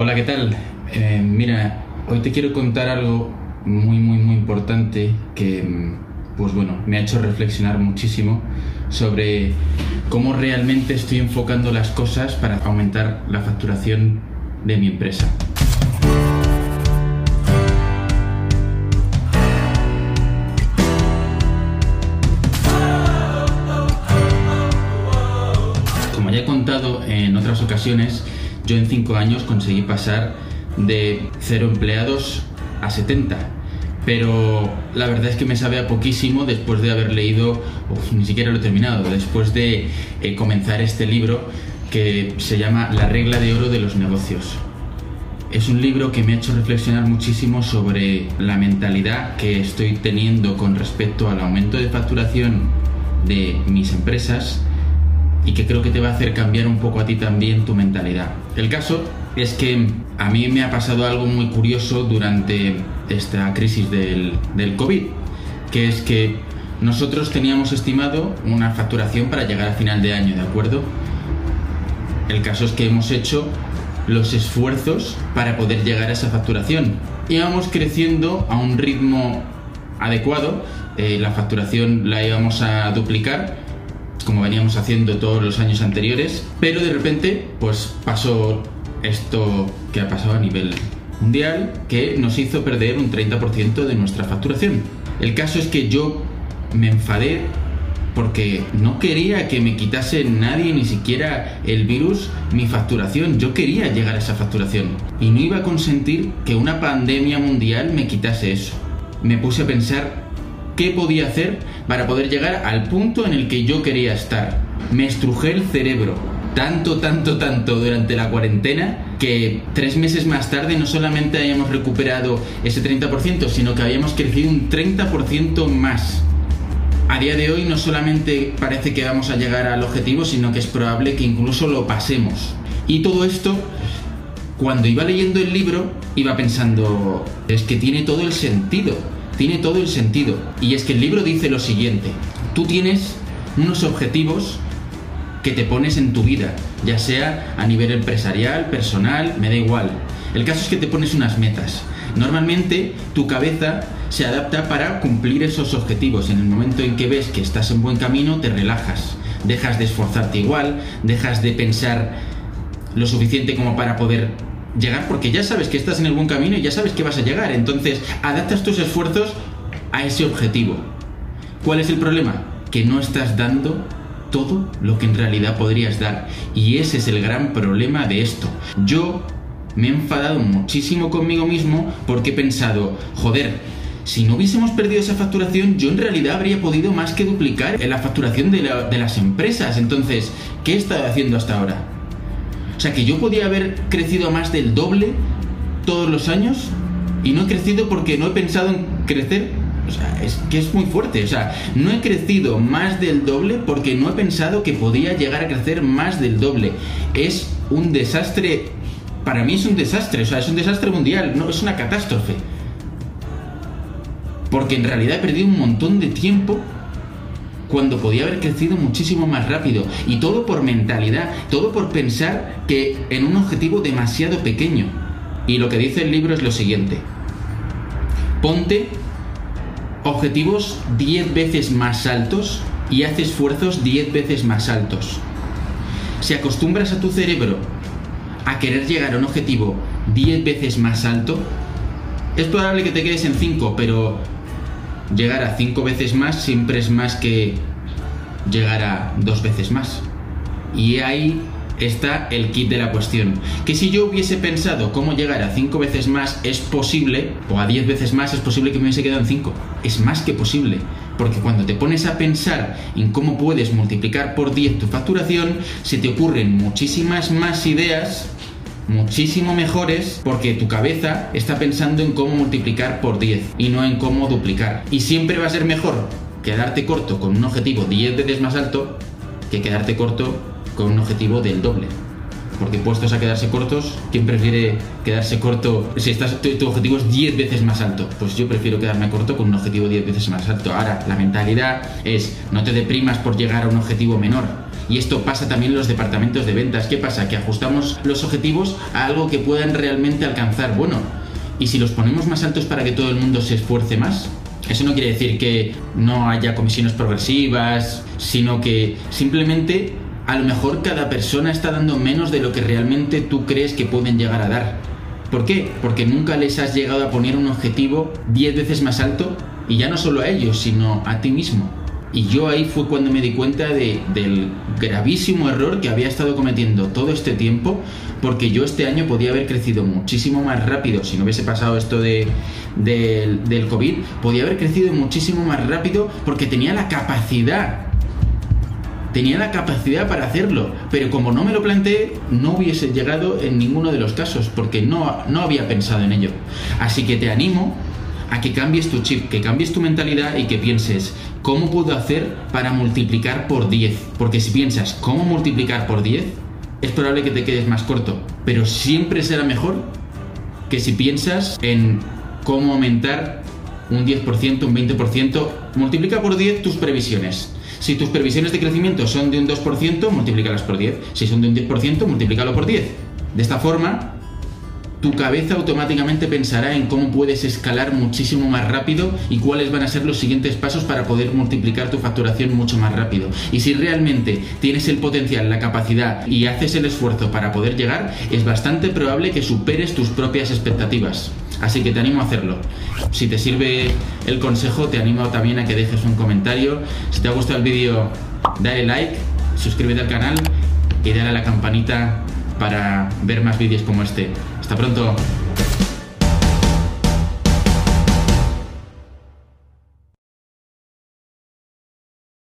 Hola, ¿qué tal? Eh, mira, hoy te quiero contar algo muy, muy, muy importante que, mm, pues bueno, me ha hecho reflexionar muchísimo sobre cómo realmente estoy enfocando las cosas para aumentar la facturación de mi empresa. Como ya he contado en otras ocasiones, yo en 5 años conseguí pasar de 0 empleados a 70. Pero la verdad es que me sabe a poquísimo después de haber leído, ni siquiera lo he terminado, después de eh, comenzar este libro que se llama La regla de oro de los negocios. Es un libro que me ha hecho reflexionar muchísimo sobre la mentalidad que estoy teniendo con respecto al aumento de facturación de mis empresas y que creo que te va a hacer cambiar un poco a ti también tu mentalidad. El caso es que a mí me ha pasado algo muy curioso durante esta crisis del, del COVID, que es que nosotros teníamos estimado una facturación para llegar a final de año, ¿de acuerdo? El caso es que hemos hecho los esfuerzos para poder llegar a esa facturación. Íbamos creciendo a un ritmo adecuado, eh, la facturación la íbamos a duplicar como veníamos haciendo todos los años anteriores, pero de repente pues pasó esto que ha pasado a nivel mundial que nos hizo perder un 30% de nuestra facturación. El caso es que yo me enfadé porque no quería que me quitase nadie, ni siquiera el virus, mi facturación. Yo quería llegar a esa facturación. Y no iba a consentir que una pandemia mundial me quitase eso. Me puse a pensar qué podía hacer para poder llegar al punto en el que yo quería estar. Me estrujé el cerebro tanto, tanto, tanto durante la cuarentena que tres meses más tarde no solamente habíamos recuperado ese 30%, sino que habíamos crecido un 30% más. A día de hoy no solamente parece que vamos a llegar al objetivo, sino que es probable que incluso lo pasemos. Y todo esto, cuando iba leyendo el libro, iba pensando, es que tiene todo el sentido tiene todo el sentido. Y es que el libro dice lo siguiente, tú tienes unos objetivos que te pones en tu vida, ya sea a nivel empresarial, personal, me da igual. El caso es que te pones unas metas. Normalmente tu cabeza se adapta para cumplir esos objetivos. En el momento en que ves que estás en buen camino, te relajas. Dejas de esforzarte igual, dejas de pensar lo suficiente como para poder llegar porque ya sabes que estás en el buen camino y ya sabes que vas a llegar. Entonces, adaptas tus esfuerzos a ese objetivo. ¿Cuál es el problema? Que no estás dando todo lo que en realidad podrías dar. Y ese es el gran problema de esto. Yo me he enfadado muchísimo conmigo mismo porque he pensado, joder, si no hubiésemos perdido esa facturación, yo en realidad habría podido más que duplicar la facturación de, de las empresas. Entonces, ¿qué he estado haciendo hasta ahora? O sea que yo podía haber crecido más del doble todos los años y no he crecido porque no he pensado en crecer. O sea, es que es muy fuerte. O sea, no he crecido más del doble porque no he pensado que podía llegar a crecer más del doble. Es un desastre. Para mí es un desastre. O sea, es un desastre mundial. No, es una catástrofe. Porque en realidad he perdido un montón de tiempo cuando podía haber crecido muchísimo más rápido. Y todo por mentalidad, todo por pensar que en un objetivo demasiado pequeño. Y lo que dice el libro es lo siguiente. Ponte objetivos 10 veces más altos y haz esfuerzos 10 veces más altos. Si acostumbras a tu cerebro a querer llegar a un objetivo 10 veces más alto, es probable que te quedes en 5, pero llegar a cinco veces más siempre es más que llegar a dos veces más. Y ahí está el kit de la cuestión. Que si yo hubiese pensado cómo llegar a cinco veces más es posible, o a diez veces más es posible que me hubiese quedado en cinco. Es más que posible. Porque cuando te pones a pensar en cómo puedes multiplicar por 10 tu facturación, se te ocurren muchísimas más ideas muchísimo mejores porque tu cabeza está pensando en cómo multiplicar por 10 y no en cómo duplicar. Y siempre va a ser mejor quedarte corto con un objetivo 10 veces más alto que quedarte corto con un objetivo del doble. Porque puestos a quedarse cortos, ¿quién prefiere quedarse corto si estás, tu, objetivo es 10 veces más alto? Pues yo prefiero quedarme corto con un objetivo 10 veces más alto. Ahora, la mentalidad es no te deprimas por llegar a un objetivo menor Y esto pasa también en los departamentos de ventas. ¿Qué pasa? Que ajustamos los objetivos a algo que puedan realmente alcanzar. Bueno, y si los ponemos más altos para que todo el mundo se esfuerce más, eso no quiere decir que no haya comisiones progresivas, sino que simplemente a lo mejor cada persona está dando menos de lo que realmente tú crees que pueden llegar a dar. ¿Por qué? Porque nunca les has llegado a poner un objetivo 10 veces más alto y ya no solo a ellos, sino a ti mismo. Y yo ahí fue cuando me di cuenta de, del gravísimo error que había estado cometiendo todo este tiempo, porque yo este año podía haber crecido muchísimo más rápido, si no hubiese pasado esto de, del, COVID, podía haber crecido muchísimo más rápido porque tenía la capacidad tenía la capacidad para hacerlo, pero como no me lo planteé, no hubiese llegado en ninguno de los casos, porque no, no había pensado en ello. Así que te animo a que cambies tu chip, que cambies tu mentalidad y que pienses, ¿cómo puedo hacer para multiplicar por 10? Porque si piensas, ¿cómo multiplicar por 10? Es probable que te quedes más corto, pero siempre será mejor que si piensas en cómo aumentar un 10%, un 20%, multiplica por 10 tus previsiones. Si tus previsiones de crecimiento son de un 2%, multiplícalas por 10. Si son de un 10%, multiplícalo por 10. De esta forma, tu cabeza automáticamente pensará en cómo puedes escalar muchísimo más rápido y cuáles van a ser los siguientes pasos para poder multiplicar tu facturación mucho más rápido. Y si realmente tienes el potencial, la capacidad y haces el esfuerzo para poder llegar, es bastante probable que superes tus propias expectativas. Así que te animo a hacerlo. Si te sirve el consejo, te animo también a que dejes un comentario. Si te ha gustado el vídeo, dale like, suscríbete al canal y dale a la campanita para ver más vídeos como este. Hasta pronto.